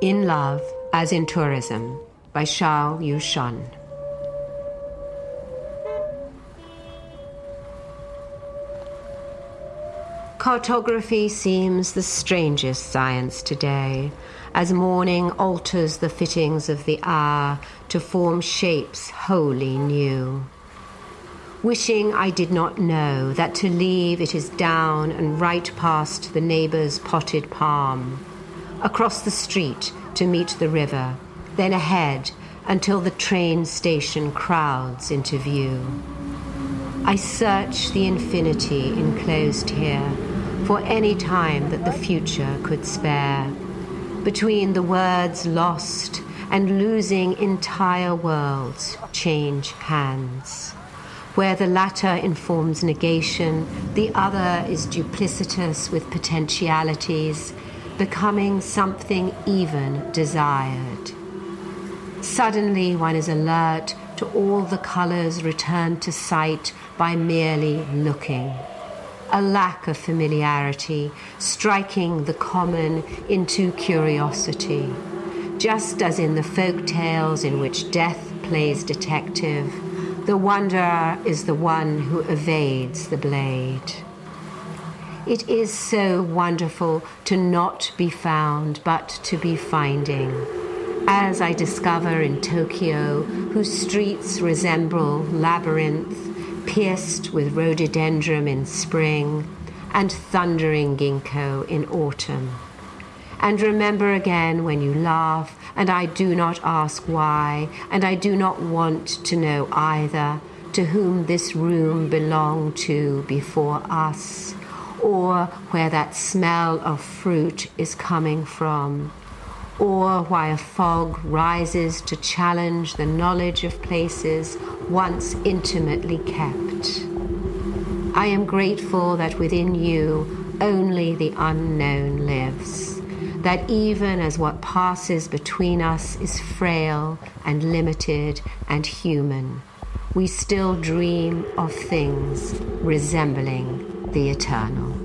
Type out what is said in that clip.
In Love as in Tourism by Xiao Yue Shan. Cartography seems the strangest science today, as morning alters the fittings of the hour to form shapes wholly new. Wishing I did not know that to leave it is down and right past the neighbour's potted palm, across the street to meet the river, then ahead until the train station crowds into view. I search the infinity enclosed here for any time that the future could spare. Between the words lost and losing entire worlds change hands. Where the latter informs negation, the other is duplicitous with potentialities, becoming something even desired. Suddenly, one is alert to all the colors returned to sight by merely looking a lack of familiarity, striking the common into curiosity. Just as in the folk tales in which death plays detective, the wanderer is the one who evades the blade. It is so wonderful to not be found, but to be finding. As I discover in Tokyo, whose streets resemble labyrinth, pierced with rhododendron in spring and thundering ginkgo in autumn. And remember again when you laugh, and I do not ask why, and I do not want to know either to whom this room belonged to before us, or where that smell of fruit is coming from or why a fog rises to challenge the knowledge of places once intimately kept. I am grateful that within you only the unknown lives, that even as what passes between us is frail and limited and human, we still dream of things resembling the eternal.